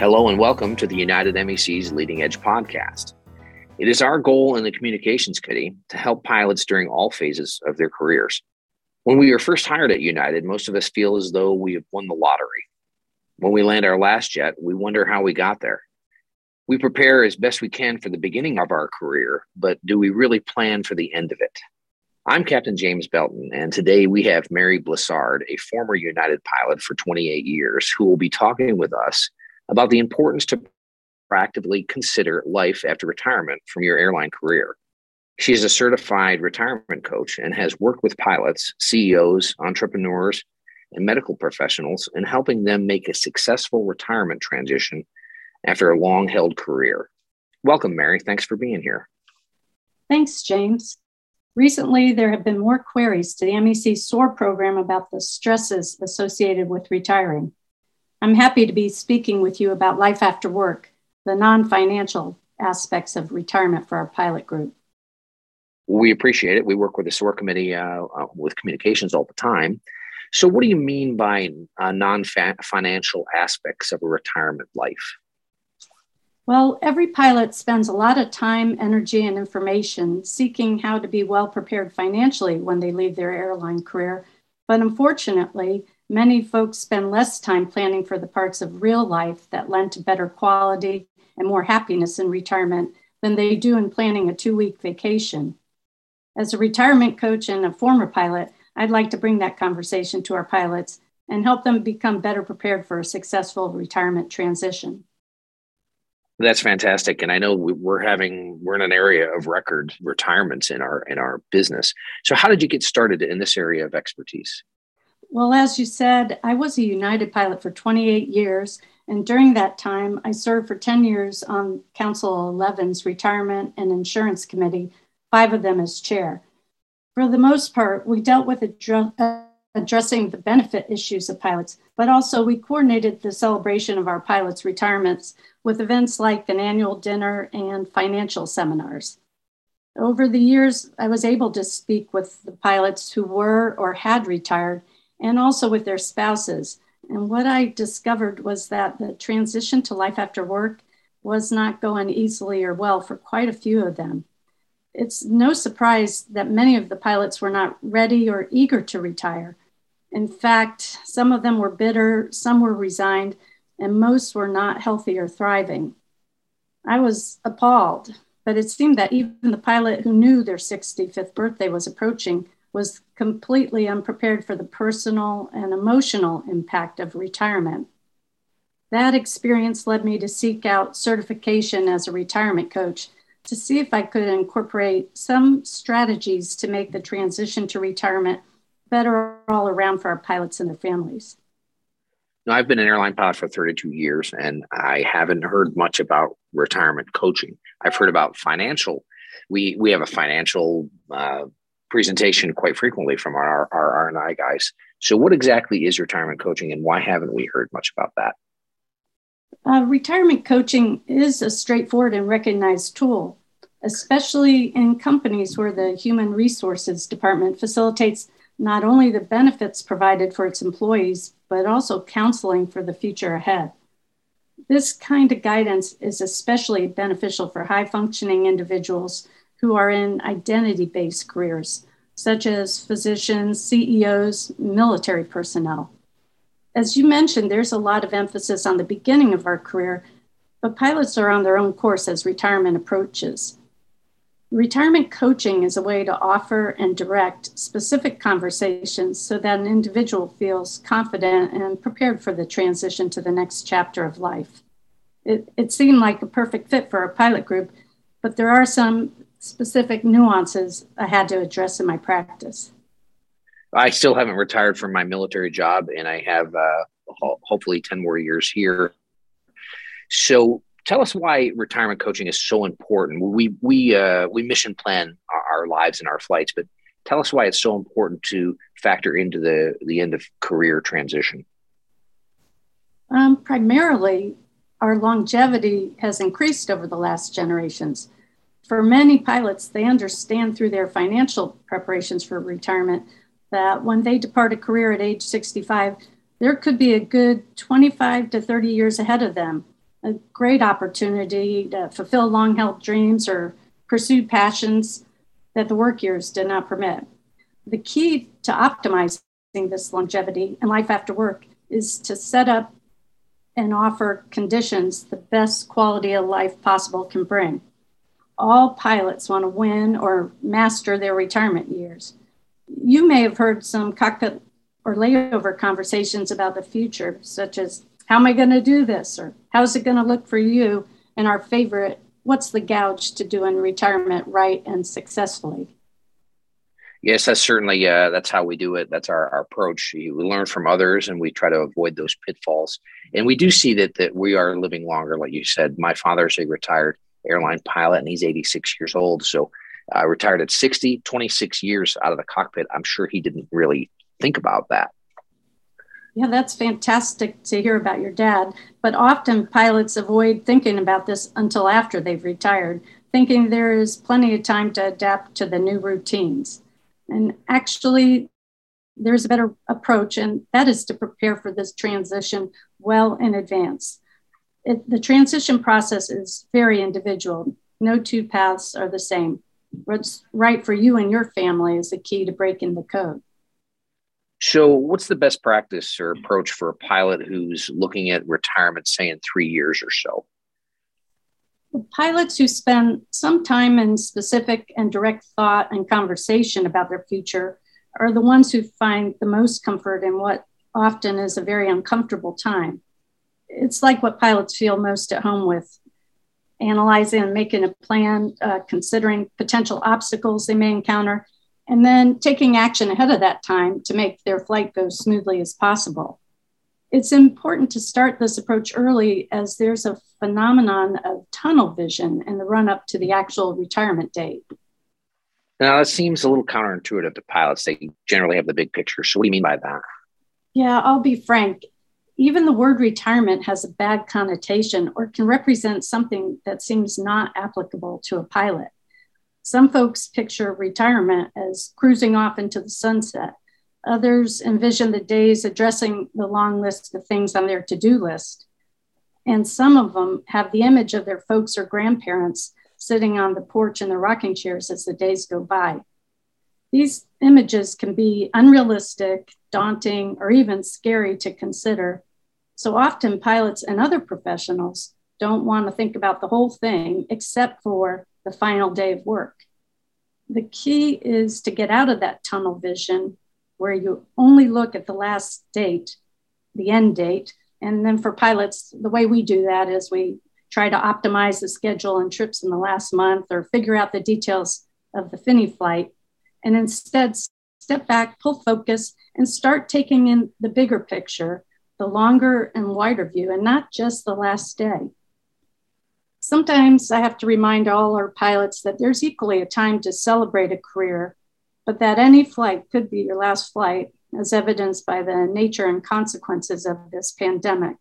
Hello and welcome to the United MEC's Leading Edge podcast. It is our goal in the Communications Committee to help pilots during all phases of their careers. When we were first hired at United, most of us feel as though we have won the lottery. When we land our last jet, we wonder how we got there. We prepare as best we can for the beginning of our career, but do we really plan for the end of it? I'm Captain James Belton, and today we have Mary Blissard, a former United pilot for 28 years, who will be talking with us about the importance to proactively consider life after retirement from your airline career. She is a certified retirement coach and has worked with pilots, CEOs, entrepreneurs, and medical professionals in helping them make a successful retirement transition after a long held career. Welcome, Mary. Thanks for being here. Thanks, James. Recently, there have been more queries to the MEC SOAR program about the stresses associated with retiring. I'm happy to be speaking with you about life after work, the non financial aspects of retirement for our pilot group. We appreciate it. We work with the SOAR committee uh, uh, with communications all the time. So, what do you mean by uh, non financial aspects of a retirement life? Well, every pilot spends a lot of time, energy, and information seeking how to be well prepared financially when they leave their airline career. But unfortunately, many folks spend less time planning for the parts of real life that lend to better quality and more happiness in retirement than they do in planning a two week vacation. As a retirement coach and a former pilot, I'd like to bring that conversation to our pilots and help them become better prepared for a successful retirement transition. That's fantastic, and I know we're having we're in an area of record retirements in our in our business. So, how did you get started in this area of expertise? Well, as you said, I was a United pilot for 28 years. And during that time, I served for 10 years on Council 11's Retirement and Insurance Committee, five of them as chair. For the most part, we dealt with address, addressing the benefit issues of pilots, but also we coordinated the celebration of our pilots' retirements with events like an annual dinner and financial seminars. Over the years, I was able to speak with the pilots who were or had retired and also with their spouses. And what I discovered was that the transition to life after work was not going easily or well for quite a few of them. It's no surprise that many of the pilots were not ready or eager to retire. In fact, some of them were bitter, some were resigned, and most were not healthy or thriving. I was appalled, but it seemed that even the pilot who knew their 65th birthday was approaching was completely unprepared for the personal and emotional impact of retirement. That experience led me to seek out certification as a retirement coach to see if I could incorporate some strategies to make the transition to retirement better all around for our pilots and their families. Now, I've been an airline pilot for 32 years and I haven't heard much about retirement coaching. I've heard about financial. We, we have a financial uh, presentation quite frequently from our, our R&I guys. So what exactly is retirement coaching and why haven't we heard much about that? Uh, retirement coaching is a straightforward and recognized tool, especially in companies where the human resources department facilitates not only the benefits provided for its employees, but also counseling for the future ahead. This kind of guidance is especially beneficial for high functioning individuals who are in identity based careers, such as physicians, CEOs, military personnel. As you mentioned, there's a lot of emphasis on the beginning of our career, but pilots are on their own course as retirement approaches. Retirement coaching is a way to offer and direct specific conversations so that an individual feels confident and prepared for the transition to the next chapter of life. It, it seemed like a perfect fit for our pilot group, but there are some specific nuances I had to address in my practice. I still haven't retired from my military job, and I have uh, ho- hopefully 10 more years here. So, tell us why retirement coaching is so important. We, we, uh, we mission plan our, our lives and our flights, but tell us why it's so important to factor into the, the end of career transition. Um, primarily, our longevity has increased over the last generations for many pilots, they understand through their financial preparations for retirement that when they depart a career at age 65, there could be a good 25 to 30 years ahead of them. a great opportunity to fulfill long held dreams or pursue passions that the work years did not permit. The key to optimizing this longevity and life after work is to set up and offer conditions the best quality of life possible can bring. All pilots want to win or master their retirement years. You may have heard some cockpit or layover conversations about the future, such as how am I going to do this? Or how's it going to look for you? And our favorite, what's the gouge to do in retirement right and successfully? Yes, that's certainly uh, that's how we do it. That's our, our approach. We learn from others, and we try to avoid those pitfalls. And we do see that that we are living longer, like you said. My father's a retired airline pilot, and he's 86 years old. So, uh, retired at 60, 26 years out of the cockpit. I'm sure he didn't really think about that. Yeah, that's fantastic to hear about your dad. But often pilots avoid thinking about this until after they've retired, thinking there is plenty of time to adapt to the new routines. And actually, there's a better approach, and that is to prepare for this transition well in advance. It, the transition process is very individual. No two paths are the same. What's right for you and your family is the key to breaking the code. So, what's the best practice or approach for a pilot who's looking at retirement, say, in three years or so? The pilots who spend some time in specific and direct thought and conversation about their future are the ones who find the most comfort in what often is a very uncomfortable time. It's like what pilots feel most at home with analyzing and making a plan, uh, considering potential obstacles they may encounter, and then taking action ahead of that time to make their flight go smoothly as possible it's important to start this approach early as there's a phenomenon of tunnel vision in the run up to the actual retirement date. Now, that seems a little counterintuitive to pilots. They generally have the big picture. So, what do you mean by that? Yeah, I'll be frank. Even the word retirement has a bad connotation or can represent something that seems not applicable to a pilot. Some folks picture retirement as cruising off into the sunset Others envision the days addressing the long list of things on their to do list. And some of them have the image of their folks or grandparents sitting on the porch in their rocking chairs as the days go by. These images can be unrealistic, daunting, or even scary to consider. So often, pilots and other professionals don't want to think about the whole thing except for the final day of work. The key is to get out of that tunnel vision where you only look at the last date, the end date. And then for pilots, the way we do that is we try to optimize the schedule and trips in the last month or figure out the details of the fini flight. And instead, step back, pull focus, and start taking in the bigger picture, the longer and wider view, and not just the last day. Sometimes I have to remind all our pilots that there's equally a time to celebrate a career but that any flight could be your last flight, as evidenced by the nature and consequences of this pandemic.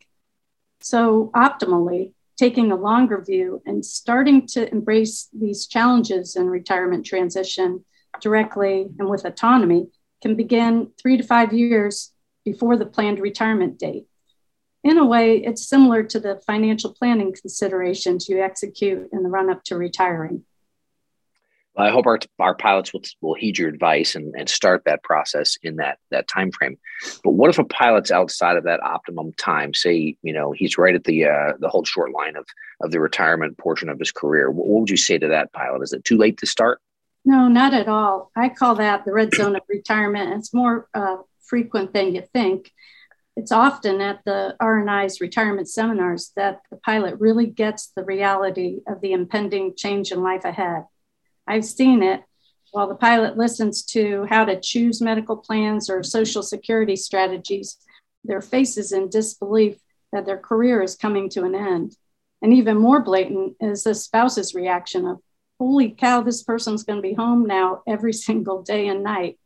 So, optimally, taking a longer view and starting to embrace these challenges in retirement transition directly and with autonomy can begin three to five years before the planned retirement date. In a way, it's similar to the financial planning considerations you execute in the run up to retiring. I hope our, our pilots will, will heed your advice and, and start that process in that that time frame. But what if a pilot's outside of that optimum time? Say, you know, he's right at the uh, the whole short line of of the retirement portion of his career. What, what would you say to that pilot? Is it too late to start? No, not at all. I call that the red zone of retirement. It's more uh, frequent than you think. It's often at the R&I's retirement seminars that the pilot really gets the reality of the impending change in life ahead I've seen it while the pilot listens to how to choose medical plans or social security strategies, their faces in disbelief that their career is coming to an end. And even more blatant is the spouse's reaction of, holy cow, this person's going to be home now every single day and night.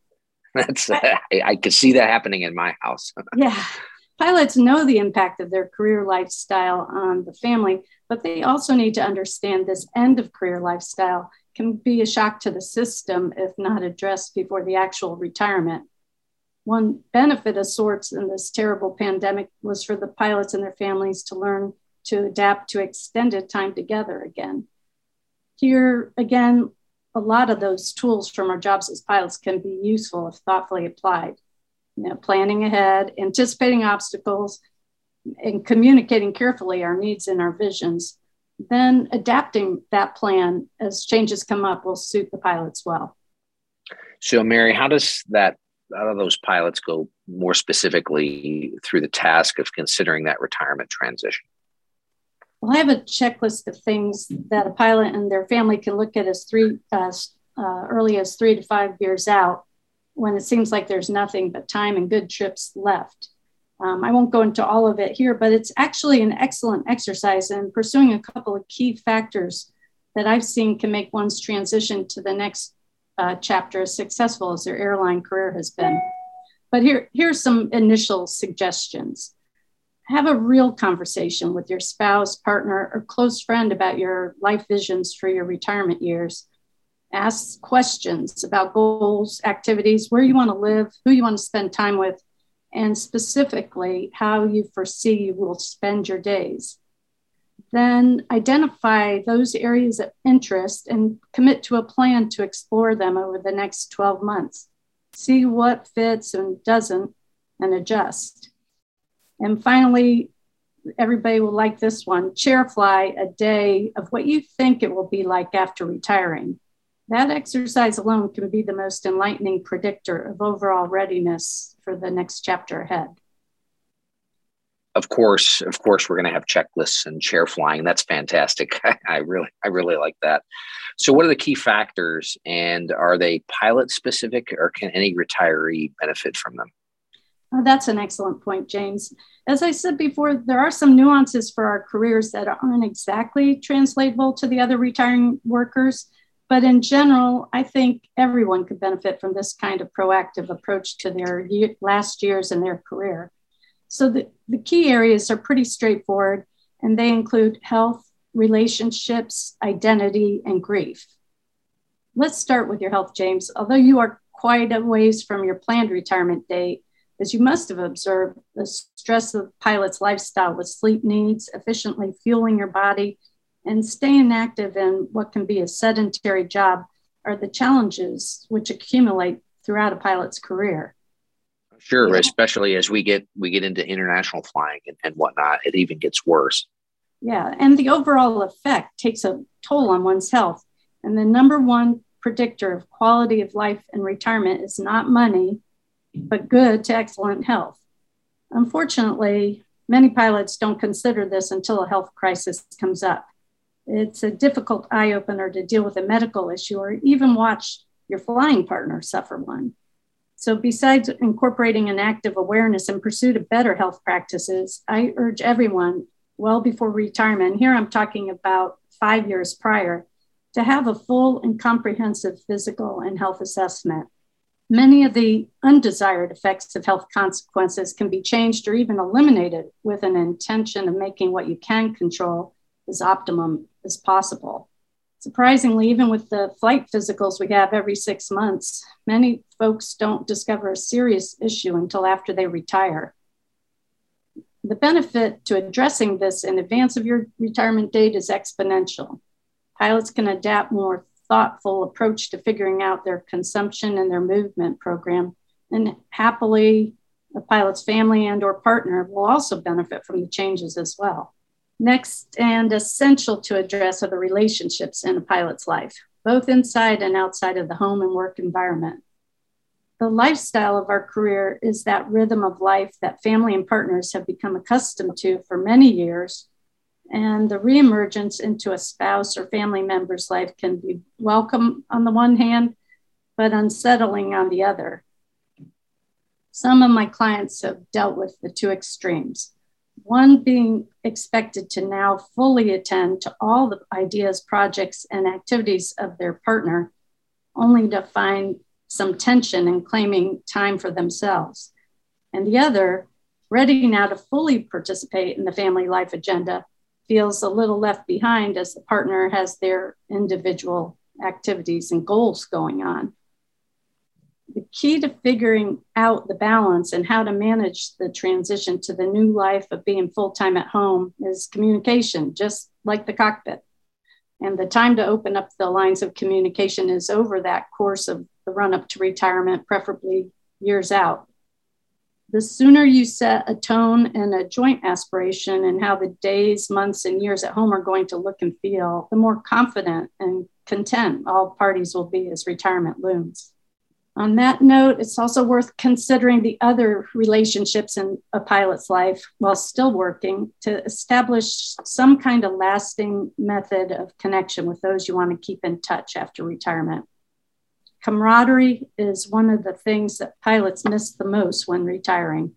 That's, uh, I, I could see that happening in my house. yeah. Pilots know the impact of their career lifestyle on the family, but they also need to understand this end of career lifestyle can be a shock to the system if not addressed before the actual retirement. One benefit of sorts in this terrible pandemic was for the pilots and their families to learn to adapt to extended time together again. Here, again, a lot of those tools from our jobs as pilots can be useful if thoughtfully applied. You know, planning ahead, anticipating obstacles, and communicating carefully our needs and our visions. Then adapting that plan as changes come up will suit the pilots well. So, Mary, how does that how do those pilots go more specifically through the task of considering that retirement transition? Well, I have a checklist of things that a pilot and their family can look at as three, uh, uh, early as three to five years out when it seems like there's nothing but time and good trips left. Um, I won't go into all of it here, but it's actually an excellent exercise in pursuing a couple of key factors that I've seen can make one's transition to the next uh, chapter as successful as their airline career has been. But here, here's some initial suggestions have a real conversation with your spouse, partner, or close friend about your life visions for your retirement years. Ask questions about goals, activities, where you want to live, who you want to spend time with, and specifically how you foresee you will spend your days. Then identify those areas of interest and commit to a plan to explore them over the next 12 months. See what fits and doesn't and adjust. And finally, everybody will like this one chair fly a day of what you think it will be like after retiring. That exercise alone can be the most enlightening predictor of overall readiness for the next chapter ahead. Of course, of course, we're going to have checklists and chair flying. That's fantastic. I really, I really like that. So, what are the key factors, and are they pilot specific, or can any retiree benefit from them? That's an excellent point, James. As I said before, there are some nuances for our careers that aren't exactly translatable to the other retiring workers. But in general, I think everyone could benefit from this kind of proactive approach to their year, last years in their career. So the, the key areas are pretty straightforward, and they include health, relationships, identity, and grief. Let's start with your health, James. Although you are quite a ways from your planned retirement date, as you must have observed, the stress of the pilot's lifestyle with sleep needs, efficiently fueling your body, and staying active in what can be a sedentary job are the challenges which accumulate throughout a pilot's career. Sure, yeah. especially as we get we get into international flying and, and whatnot, it even gets worse. Yeah, and the overall effect takes a toll on one's health. And the number one predictor of quality of life and retirement is not money, but good to excellent health. Unfortunately, many pilots don't consider this until a health crisis comes up. It's a difficult eye opener to deal with a medical issue or even watch your flying partner suffer one. So, besides incorporating an active awareness in pursuit of better health practices, I urge everyone well before retirement, here I'm talking about five years prior, to have a full and comprehensive physical and health assessment. Many of the undesired effects of health consequences can be changed or even eliminated with an intention of making what you can control as optimum as possible. Surprisingly, even with the flight physicals we have every six months, many folks don't discover a serious issue until after they retire. The benefit to addressing this in advance of your retirement date is exponential. Pilots can adapt more thoughtful approach to figuring out their consumption and their movement program. And happily, the pilot's family and or partner will also benefit from the changes as well. Next and essential to address are the relationships in a pilot's life, both inside and outside of the home and work environment. The lifestyle of our career is that rhythm of life that family and partners have become accustomed to for many years and the reemergence into a spouse or family member's life can be welcome on the one hand, but unsettling on the other. Some of my clients have dealt with the two extremes. One being expected to now fully attend to all the ideas, projects, and activities of their partner, only to find some tension in claiming time for themselves. And the other, ready now to fully participate in the family life agenda, feels a little left behind as the partner has their individual activities and goals going on. The key to figuring out the balance and how to manage the transition to the new life of being full time at home is communication, just like the cockpit. And the time to open up the lines of communication is over that course of the run up to retirement, preferably years out. The sooner you set a tone and a joint aspiration and how the days, months, and years at home are going to look and feel, the more confident and content all parties will be as retirement looms. On that note, it's also worth considering the other relationships in a pilot's life while still working to establish some kind of lasting method of connection with those you want to keep in touch after retirement. Camaraderie is one of the things that pilots miss the most when retiring.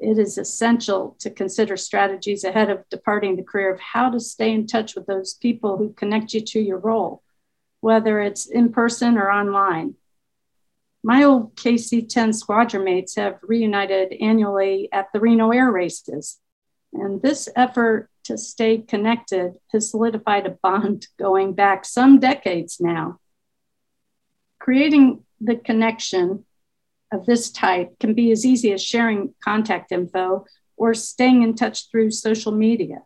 It is essential to consider strategies ahead of departing the career of how to stay in touch with those people who connect you to your role, whether it's in person or online. My old KC 10 squadron mates have reunited annually at the Reno Air Races. And this effort to stay connected has solidified a bond going back some decades now. Creating the connection of this type can be as easy as sharing contact info or staying in touch through social media.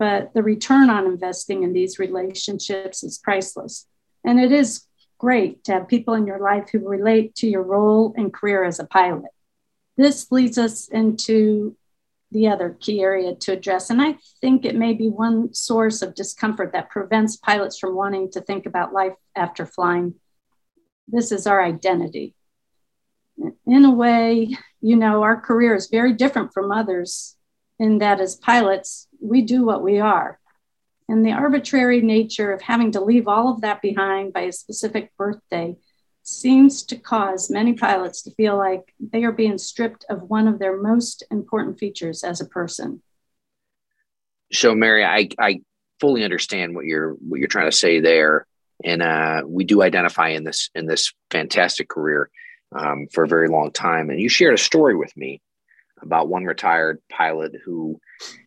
But the return on investing in these relationships is priceless. And it is great to have people in your life who relate to your role and career as a pilot. This leads us into the other key area to address. And I think it may be one source of discomfort that prevents pilots from wanting to think about life after flying. This is our identity. In a way, you know, our career is very different from others in that as pilots, we do what we are. And the arbitrary nature of having to leave all of that behind by a specific birthday seems to cause many pilots to feel like they are being stripped of one of their most important features as a person. So, Mary, I, I fully understand what you're what you're trying to say there, and uh, we do identify in this in this fantastic career um, for a very long time. And you shared a story with me about one retired pilot who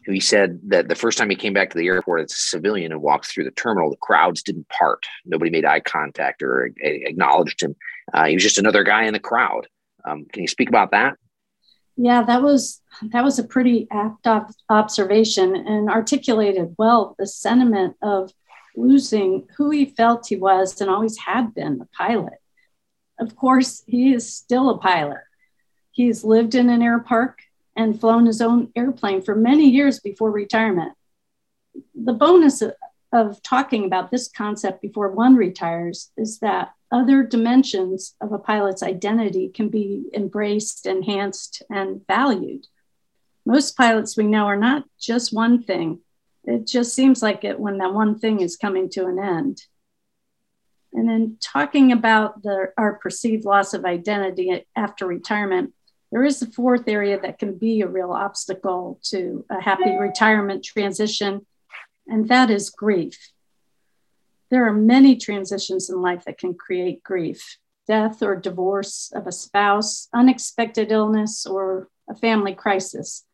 who he said that the first time he came back to the airport as a civilian and walked through the terminal, the crowds didn't part. Nobody made eye contact or acknowledged him. Uh, he was just another guy in the crowd. Um, can you speak about that? Yeah, that was that was a pretty apt observation and articulated well the sentiment of losing who he felt he was and always had been a pilot. Of course, he is still a pilot He's lived in an air park and flown his own airplane for many years before retirement. The bonus of talking about this concept before one retires is that other dimensions of a pilot's identity can be embraced, enhanced, and valued. Most pilots we know are not just one thing. It just seems like it when that one thing is coming to an end. And then talking about the, our perceived loss of identity after retirement, there is a fourth area that can be a real obstacle to a happy retirement transition, and that is grief. There are many transitions in life that can create grief death or divorce of a spouse, unexpected illness, or a family crisis.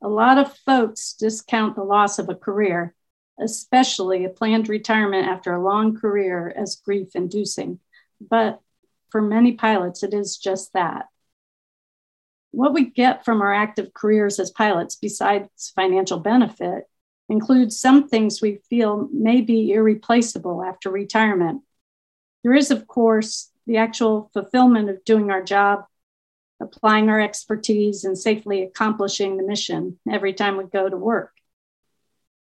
A lot of folks discount the loss of a career, especially a planned retirement after a long career, as grief inducing. But for many pilots, it is just that what we get from our active careers as pilots, besides financial benefit, includes some things we feel may be irreplaceable after retirement. There is, of course, the actual fulfillment of doing our job, applying our expertise, and safely accomplishing the mission every time we go to work.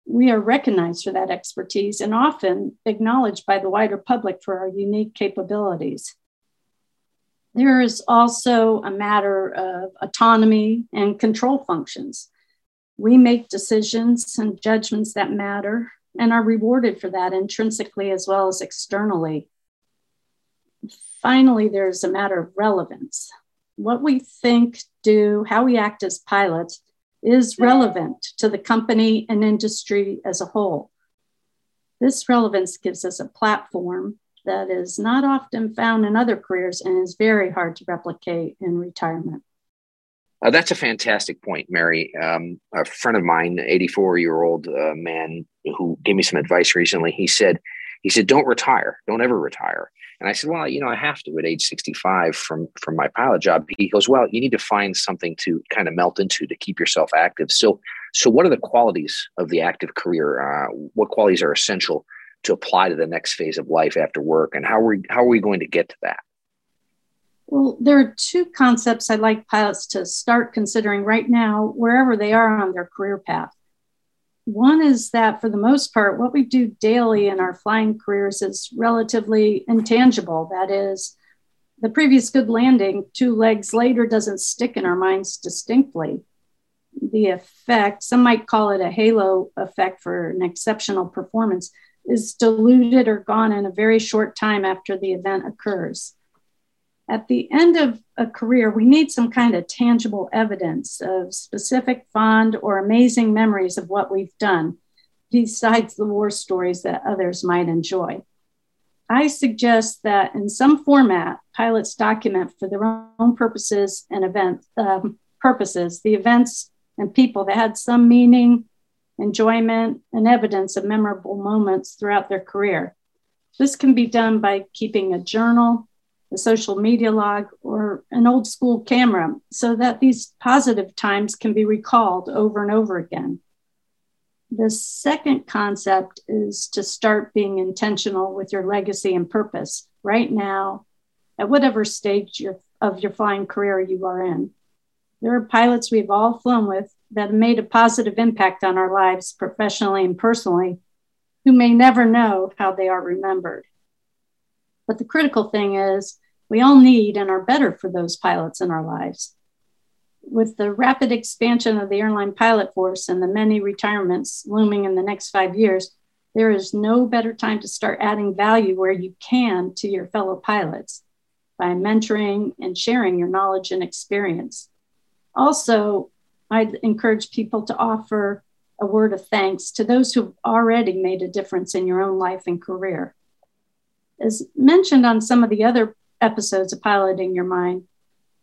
We are recognized for that expertise and often acknowledged by the wider public for our unique capabilities. There is also a matter of autonomy and control functions. We make decisions and judgments that matter and are rewarded for that intrinsically as well as externally. Finally, there's a matter of relevance. What we think, do, how we act as pilots is relevant to the company and industry as a whole. This relevance gives us a platform that is not often found in other careers and is very hard to replicate in retirement. Uh, that's a fantastic point, Mary. Um, a friend of mine, 84 year old uh, man who gave me some advice recently, he said, he said, don't retire. Don't ever retire. And I said, well, you know, I have to at age 65 from from my pilot job. He goes, well, you need to find something to kind of melt into to keep yourself active. So, so what are the qualities of the active career? Uh, what qualities are essential to apply to the next phase of life after work, and how are we how are we going to get to that? Well, there are two concepts I'd like pilots to start considering right now, wherever they are on their career path. One is that for the most part, what we do daily in our flying careers is relatively intangible. That is, the previous good landing two legs later doesn't stick in our minds distinctly. The effect, some might call it a halo effect for an exceptional performance, is diluted or gone in a very short time after the event occurs. At the end of a career, we need some kind of tangible evidence of specific fond or amazing memories of what we've done, besides the war stories that others might enjoy. I suggest that in some format, pilots document for their own purposes and event um, purposes the events and people that had some meaning, enjoyment, and evidence of memorable moments throughout their career. This can be done by keeping a journal, a social media log, or an old school camera so that these positive times can be recalled over and over again. The second concept is to start being intentional with your legacy and purpose right now, at whatever stage of your flying career you are in. There are pilots we've all flown with that have made a positive impact on our lives professionally and personally who may never know how they are remembered. But the critical thing is we all need and are better for those pilots in our lives. With the rapid expansion of the airline pilot force and the many retirements looming in the next five years, there is no better time to start adding value where you can to your fellow pilots by mentoring and sharing your knowledge and experience. Also, I'd encourage people to offer a word of thanks to those who've already made a difference in your own life and career. As mentioned on some of the other episodes of Piloting Your Mind.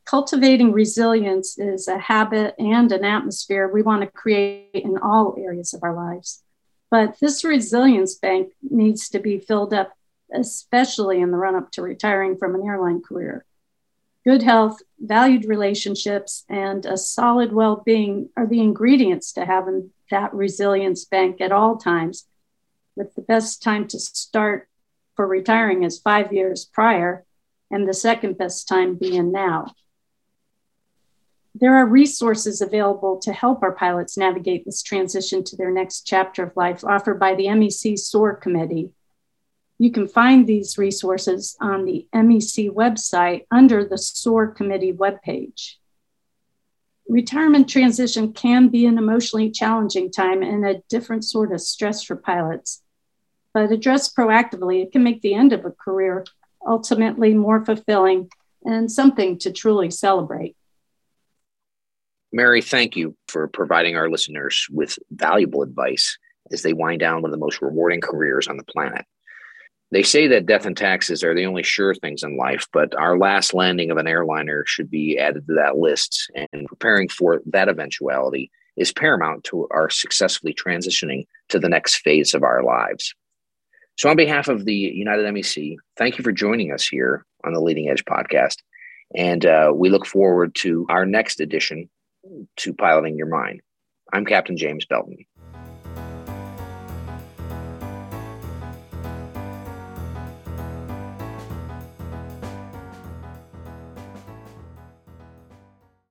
Cultivating resilience is a habit and an atmosphere we want to create in all areas of our lives. But this resilience bank needs to be filled up, especially in the run up to retiring from an airline career. Good health, valued relationships, and a solid well being are the ingredients to having that resilience bank at all times, with the best time to start for retiring is five years prior and the second best time being now. There are resources available to help our pilots navigate this transition to their next chapter of life offered by the MEC SOAR Committee. You can find these resources on the MEC website under the SOAR Committee webpage. Retirement transition can be an emotionally challenging time and a different sort of stress for pilots. But addressed proactively, it can make the end of a career ultimately more fulfilling and something to truly celebrate. Mary, thank you for providing our listeners with valuable advice as they wind down one of the most rewarding careers on the planet. They say that death and taxes are the only sure things in life, but our last landing of an airliner should be added to that list. And preparing for that eventuality is paramount to our successfully transitioning to the next phase of our lives. So, on behalf of the United MEC, thank you for joining us here on the Leading Edge podcast. And uh, we look forward to our next edition to Piloting Your Mind. I'm Captain James Belton.